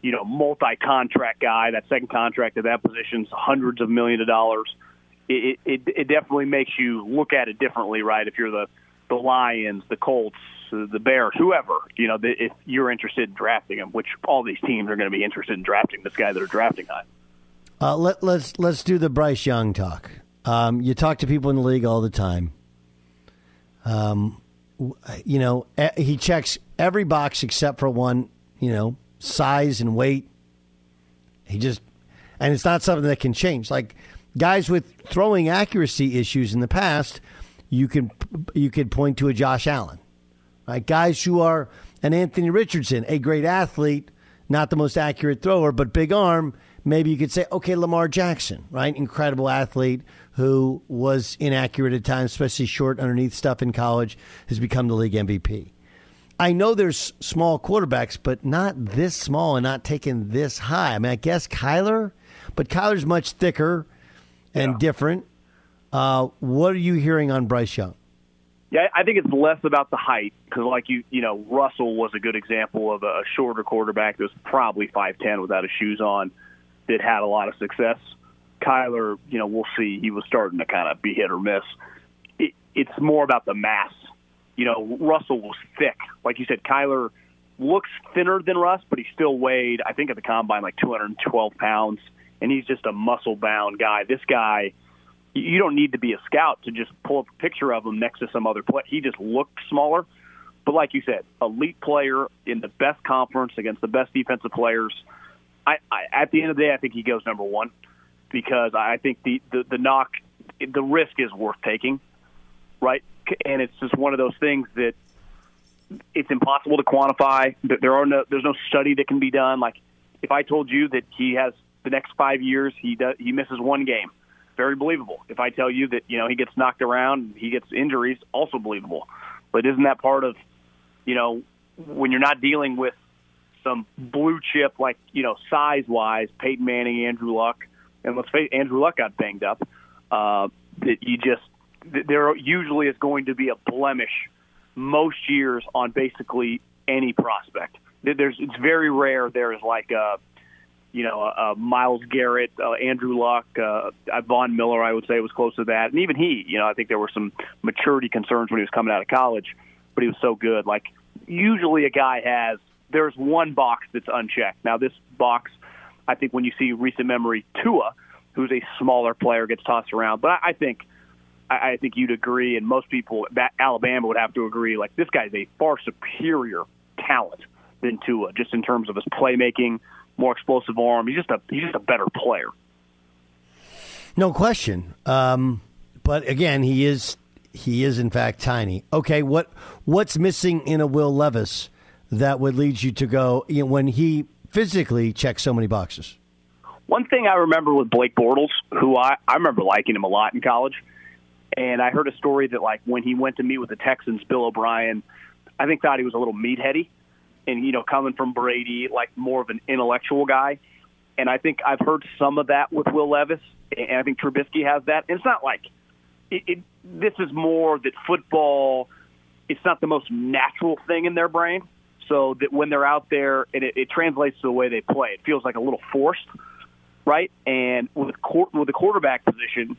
you know, multi-contract guy. That second contract at that position's hundreds of millions of dollars. It, it it definitely makes you look at it differently, right? If you're the the Lions, the Colts, the Bears, whoever, you know, if you're interested in drafting him, which all these teams are going to be interested in drafting this guy that are drafting high. Uh, let, let's let's do the Bryce Young talk. Um, you talk to people in the league all the time. Um, you know, he checks every box except for one. You know, size and weight. He just, and it's not something that can change. Like guys with throwing accuracy issues in the past, you can you could point to a Josh Allen, right? Guys who are an Anthony Richardson, a great athlete, not the most accurate thrower, but big arm. Maybe you could say, okay, Lamar Jackson, right? Incredible athlete who was inaccurate at times, especially short underneath stuff in college, has become the league MVP. I know there's small quarterbacks, but not this small and not taken this high. I mean, I guess Kyler, but Kyler's much thicker and yeah. different. Uh, what are you hearing on Bryce Young? Yeah, I think it's less about the height because, like you, you know, Russell was a good example of a shorter quarterback that was probably five ten without his shoes on, that had a lot of success. Kyler, you know, we'll see. He was starting to kind of be hit or miss. It, it's more about the mass. You know, Russell was thick. Like you said, Kyler looks thinner than Russ, but he still weighed, I think, at the combine like 212 pounds, and he's just a muscle bound guy. This guy, you don't need to be a scout to just pull up a picture of him next to some other play. He just looked smaller. But like you said, elite player in the best conference against the best defensive players. I, I, at the end of the day, I think he goes number one because I think the, the, the knock, the risk is worth taking, right? And it's just one of those things that it's impossible to quantify. There are no, there's no study that can be done. Like if I told you that he has the next five years, he does, he misses one game, very believable. If I tell you that you know he gets knocked around, he gets injuries, also believable. But isn't that part of, you know, when you're not dealing with some blue chip like you know size wise, Peyton Manning, Andrew Luck and let's face Andrew Luck got banged up. Uh, that you just there usually is going to be a blemish most years on basically any prospect. There's it's very rare there is like a you know a, a Myles Garrett, uh, Andrew Luck, uh, Von Miller. I would say was close to that, and even he. You know, I think there were some maturity concerns when he was coming out of college, but he was so good. Like usually a guy has there's one box that's unchecked. Now this box I think when you see recent memory, Tua, who's a smaller player, gets tossed around. But I, I think I, I think you'd agree, and most people, that Alabama would have to agree. Like this guy's a far superior talent than Tua, just in terms of his playmaking, more explosive arm. He's just a he's just a better player. No question. Um, but again, he is he is in fact tiny. Okay, what what's missing in a Will Levis that would lead you to go you know, when he physically checks so many boxes. One thing I remember with Blake Bortles, who I, I remember liking him a lot in college, and I heard a story that like when he went to meet with the Texans, Bill O'Brien, I think thought he was a little meatheady, and you know coming from Brady, like more of an intellectual guy. And I think I've heard some of that with Will Levis, and I think Trubisky has that. And it's not like it, it, this is more that football. It's not the most natural thing in their brain so that when they're out there and it, it translates to the way they play, it feels like a little forced, right? And with with the quarterback position,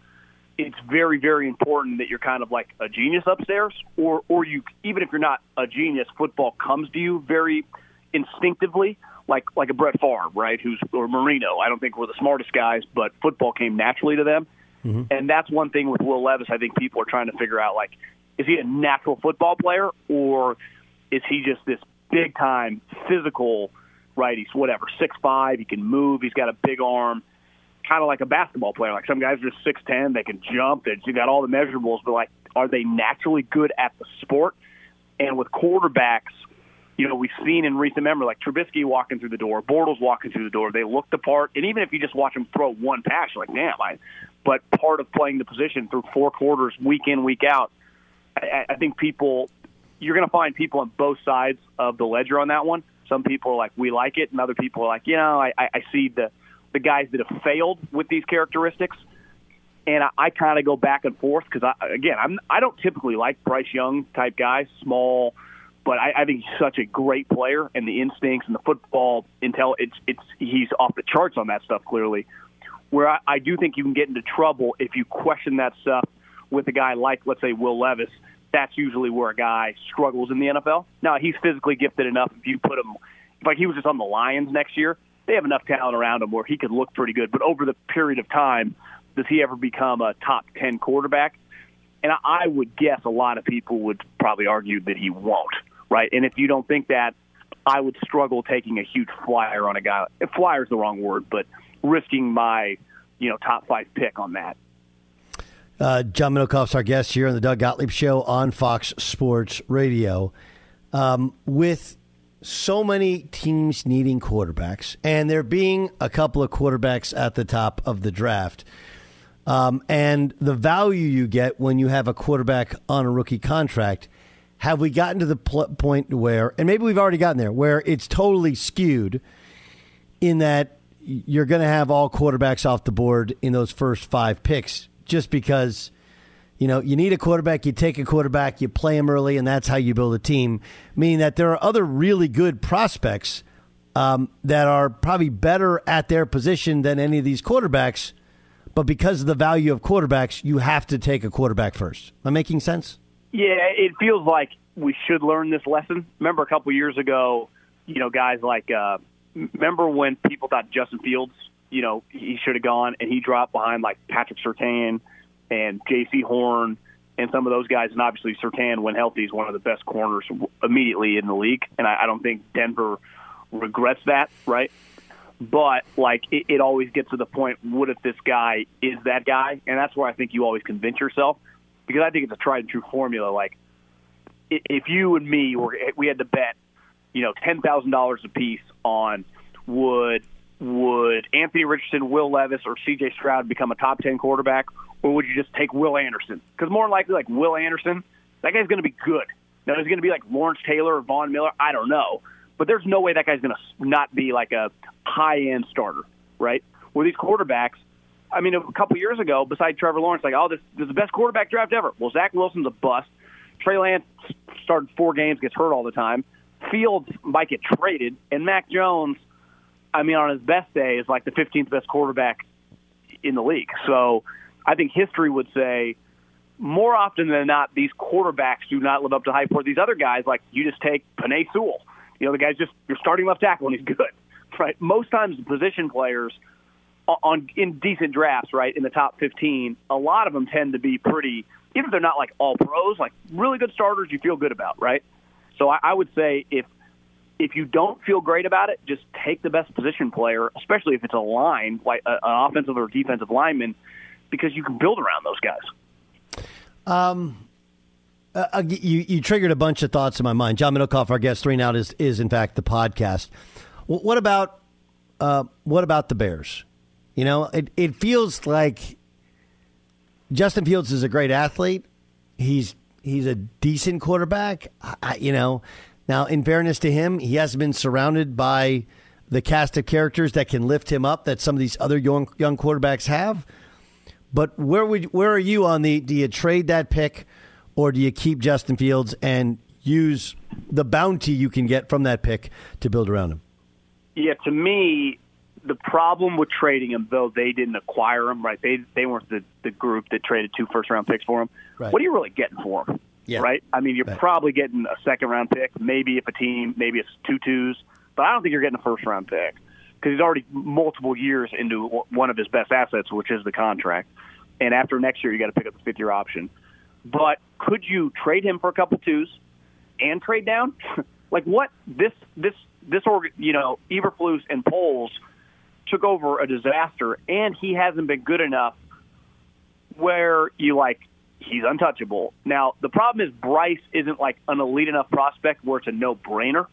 it's very very important that you're kind of like a genius upstairs, or or you even if you're not a genius, football comes to you very instinctively, like like a Brett Favre, right? Who's or Marino. I don't think we're the smartest guys, but football came naturally to them. Mm-hmm. And that's one thing with Will Levis. I think people are trying to figure out like, is he a natural football player or is he just this big time physical right? He's whatever six five. He can move. He's got a big arm, kind of like a basketball player. Like some guys are six ten. They can jump. They've got all the measurables, but like, are they naturally good at the sport? And with quarterbacks, you know, we've seen in recent memory, like Trubisky walking through the door, Bortles walking through the door. They look the part, and even if you just watch them throw one pass, you're like, damn, I but part of playing the position through four quarters, week in, week out. I, I think people, you're going to find people on both sides of the ledger on that one. Some people are like, we like it, and other people are like, you know, I, I see the the guys that have failed with these characteristics, and I, I kind of go back and forth because I, again, I'm I don't typically like Bryce Young type guys, small, but I, I think he's such a great player, and the instincts and the football intel, it's it's he's off the charts on that stuff clearly. Where I, I do think you can get into trouble if you question that stuff with a guy like, let's say, Will Levis. That's usually where a guy struggles in the NFL. Now he's physically gifted enough. If you put him, if like he was just on the Lions next year, they have enough talent around him where he could look pretty good. But over the period of time, does he ever become a top 10 quarterback? And I would guess a lot of people would probably argue that he won't, right? And if you don't think that, I would struggle taking a huge flyer on a guy. Flyer is the wrong word, but risking my, you know, top five pick on that. Uh, John Middlekauff's our guest here on the Doug Gottlieb Show on Fox Sports Radio. Um, with so many teams needing quarterbacks, and there being a couple of quarterbacks at the top of the draft, um, and the value you get when you have a quarterback on a rookie contract, have we gotten to the pl- point where, and maybe we've already gotten there, where it's totally skewed in that you're going to have all quarterbacks off the board in those first five picks just because you know, you need a quarterback, you take a quarterback, you play him early, and that's how you build a team. Meaning that there are other really good prospects um, that are probably better at their position than any of these quarterbacks. But because of the value of quarterbacks, you have to take a quarterback first. Am I making sense? Yeah, it feels like we should learn this lesson. Remember a couple years ago, you know, guys like, uh, remember when people thought Justin Fields, you know, he should have gone and he dropped behind like Patrick Surtain and Jaycee Horn and some of those guys, and obviously Surtain, when healthy, is one of the best corners immediately in the league, and I, I don't think Denver regrets that, right? But like, it, it always gets to the point: what if this guy is that guy? And that's where I think you always convince yourself, because I think it's a tried and true formula. Like, if you and me were eh, we had to bet, you know, ten thousand dollars a piece on would would Anthony Richardson, Will Levis, or C.J. Stroud become a top ten quarterback, or would you just take Will Anderson? Because more likely, like Will Anderson, that guy's going to be good. Now, he's going to be like Lawrence Taylor or Von Miller. I don't know, but there's no way that guy's going to not be like a high end starter, right? Where these quarterbacks, I mean, a couple years ago, beside Trevor Lawrence, like, oh, this, this is the best quarterback draft ever. Well, Zach Wilson's a bust. Trey Lance started four games, gets hurt all the time. Fields might get traded, and Mac Jones, I mean, on his best day, is like the 15th best quarterback in the league. So I think history would say more often than not, these quarterbacks do not live up to hype. For these other guys, like you just take Penei Sewell, you know, the guy's just you're starting left tackle and he's good, (laughs) right? Most times, the position players on in decent drafts, right, in the top 15, a lot of them tend to be pretty, even if they're not like all pros, like really good starters you feel good about, right? So I, I would say if if you don't feel great about it, just take the best position player, especially if it's a line, like an offensive or defensive lineman because you can build around those guys. Um, uh, uh you you triggered a bunch of thoughts in my mind. John Middlekauff, our guest, three now is is in fact the podcast. What about uh, what about the Bears? You know, it it feels like Justin Fields is a great athlete. He's he's a decent quarterback. I, you know, now in fairness to him, he hasn't been surrounded by the cast of characters that can lift him up that some of these other young young quarterbacks have. But where would where are you on the? Do you trade that pick, or do you keep Justin Fields and use the bounty you can get from that pick to build around him? Yeah, to me, the problem with trading him, though they didn't acquire him, right? They they weren't the the group that traded two first round picks for him. Right. What are you really getting for him? Yeah. Right. I mean, you're right. probably getting a second round pick, maybe if a team, maybe it's two twos, but I don't think you're getting a first round pick because he's already multiple years into one of his best assets, which is the contract. And after next year, you got to pick up the fifth year option. But could you trade him for a couple twos and trade down? (laughs) like what this this this org, you know, Eberflus and Poles took over a disaster, and he hasn't been good enough where you like he's untouchable. Now the problem is Bryce isn't like an elite enough prospect where it's a no brainer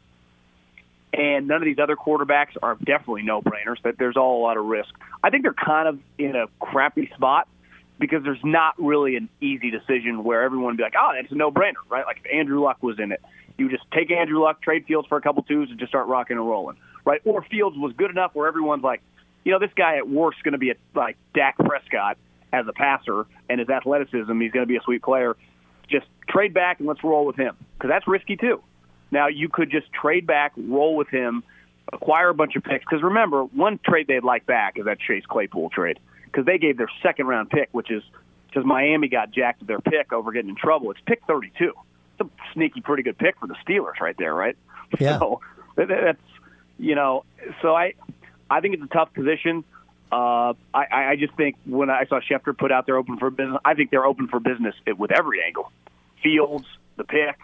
and none of these other quarterbacks are definitely no brainers. That there's all a lot of risk. I think they're kind of in a crappy spot because there's not really an easy decision where everyone would be like, oh, that's a no-brainer, right? Like if Andrew Luck was in it, you just take Andrew Luck, trade Fields for a couple twos, and just start rocking and rolling, right? Or Fields was good enough where everyone's like, you know, this guy at worst is going to be a, like Dak Prescott as a passer, and his athleticism, he's going to be a sweet player. Just trade back and let's roll with him because that's risky too. Now you could just trade back, roll with him, acquire a bunch of picks. Because remember, one trade they'd like back is that Chase Claypool trade because they gave their second round pick, which is because Miami got jacked their pick over getting in trouble. It's pick 32. It's a sneaky, pretty good pick for the Steelers right there, right? (laughs) Yeah. So that's you know, so I I think it's a tough position. Uh, I, I just think when I saw Schefter put out there open for business, I think they're open for business with every angle. Fields, the pick,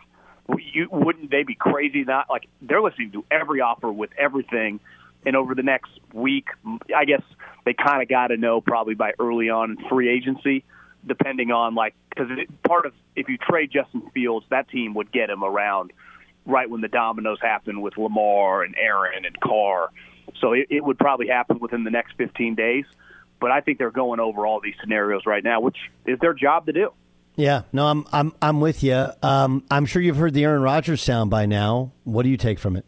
you, wouldn't they be crazy not like they're listening to every offer with everything and over the next week i guess they kind of got to know probably by early on in free agency depending on like because part of if you trade justin fields that team would get him around right when the dominoes happen with lamar and aaron and carr. So it, it would probably happen within the next 15 days but i think they're going over all these scenarios right now which is their job to do Yeah, no, I'm I'm I'm with you. Um, I'm sure you've heard the Aaron Rodgers sound by now. What do you take from it?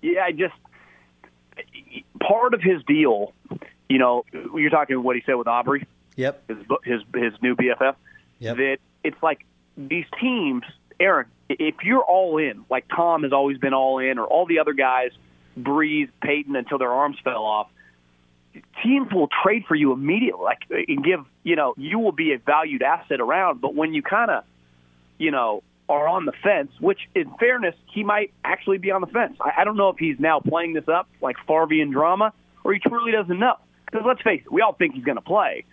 Yeah, I just part of his deal. You know, you're talking what he said with Aubrey. Yep. His his his new BFF. Yep. That it's like these teams, Aaron. If you're all in, like Tom has always been all in, or all the other guys, Brees, Peyton, until their arms fell off. Teams will trade for you immediately, like and give you know you will be a valued asset around. But when you kind of, you know, are on the fence, which in fairness, he might actually be on the fence. I, I don't know if he's now playing this up like Farvian drama or he truly doesn't know. Because let's face it, we all think he's going to play.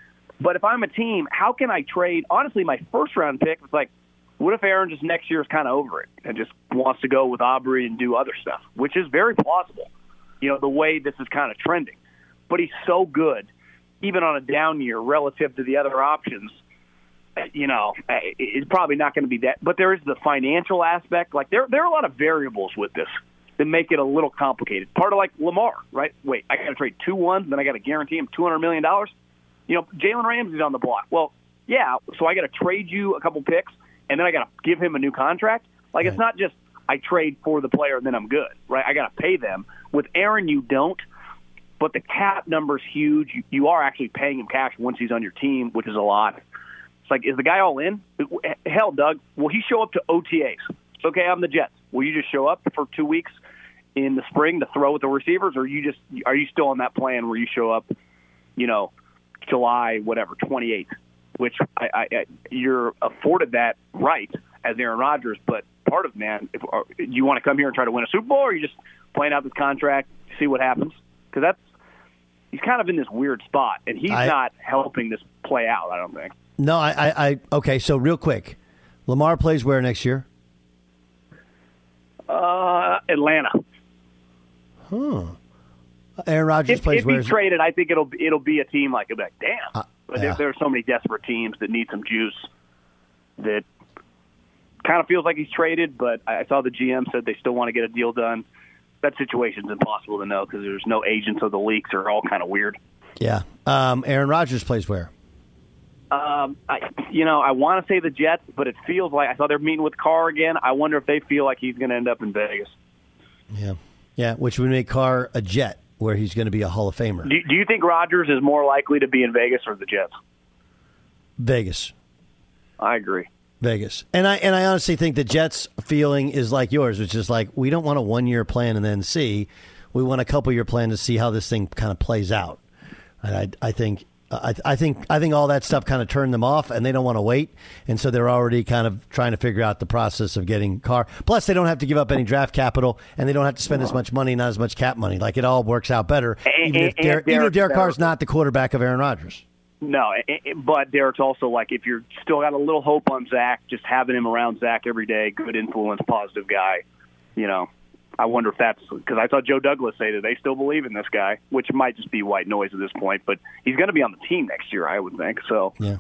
But if I'm a team, how can I trade? Honestly, my first round pick was like, what if Aaron just next year is kind of over it and just wants to go with Aubrey and do other stuff, which is very plausible. You know, the way this is kind of trending. But he's so good, even on a down year relative to the other options eh, you know, eh, it's probably not going to be that. But there is the financial aspect. Like there, there are a lot of variables with this that make it a little complicated. Part of like Lamar, right? Wait, I got to trade two ones, then I got to guarantee him two hundred million dollars. You know, Jalen Ramsey's on the block. Well, yeah, so I got to trade you a couple picks, and then I got to give him a new contract. Like it's not just I trade for the player and then I'm good, right? I got to pay them. With Aaron, you don't. But the cap number's huge. You, you are actually paying him cash once he's on your team, which is a lot. It's like, is the guy all in? Hell, Doug, will he show up to OTAs? It's okay, I'm the Jets. Will you just show up for two weeks in the spring to throw with the receivers, or you just are you still on that plan where you show up, you know, July whatever 28th, which I, I, I you're afforded that right as Aaron Rodgers, but part of man, if or, you want to come here and try to win a Super Bowl, or you just playing out this contract, see what happens? Because that's he's kind of in this weird spot, and he's I- not helping this play out. I don't think. No, I, I, I okay. So real quick, Lamar plays where next year? Uh, Atlanta. Huh. Aaron Rodgers If, plays if where? he's is- traded, I think it'll it'll be a team like, like damn. but Uh, yeah. there, there are so many desperate teams that need some juice that kind of feels like he's traded. But I saw the GM said they still want to get a deal done. That situation's impossible to know because there's no agents of the leaks are all kind of weird. yeah. Um, Aaron Rodgers plays where? Um, I, you know, I want to say the Jets, but it feels like I saw they're meeting with Carr again. I wonder if they feel like he's going to end up in Vegas. Yeah. Yeah, which would make Carr a Jet, where he's going to be a Hall of Famer. Do, do you think Rodgers is more likely to be in Vegas or the Jets? Vegas. I agree. Vegas. And I and I honestly think the Jets feeling is like yours, which is like we don't want a one year plan and then see. We want a couple year plan to see how this thing kind of plays out. And I I think I, I think I think all that stuff kind of turned them off, and they don't want to wait, and so they're already kind of trying to figure out the process of getting Carr. Plus, they don't have to give up any draft capital, and they don't have to spend as much money, not as much cap money. Like it all works out better, even if Derek, even if Derek Derek Carr- Carr's not the quarterback of Aaron Rodgers. No, i- i- but Derek's also like if you're still got a little hope on Zach, just having him around Zach every day, good influence, positive guy. You know, I wonder if that's because I saw Joe Douglas say that they still believe in this guy, which might just be white noise at this point. But he's going to be on the team next year, I would think. So Yeah.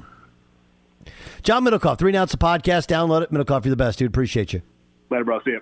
John Middlekauff, three a podcast. Download it. Middlekauff, you're the best, dude. Appreciate you. later, bro. See you.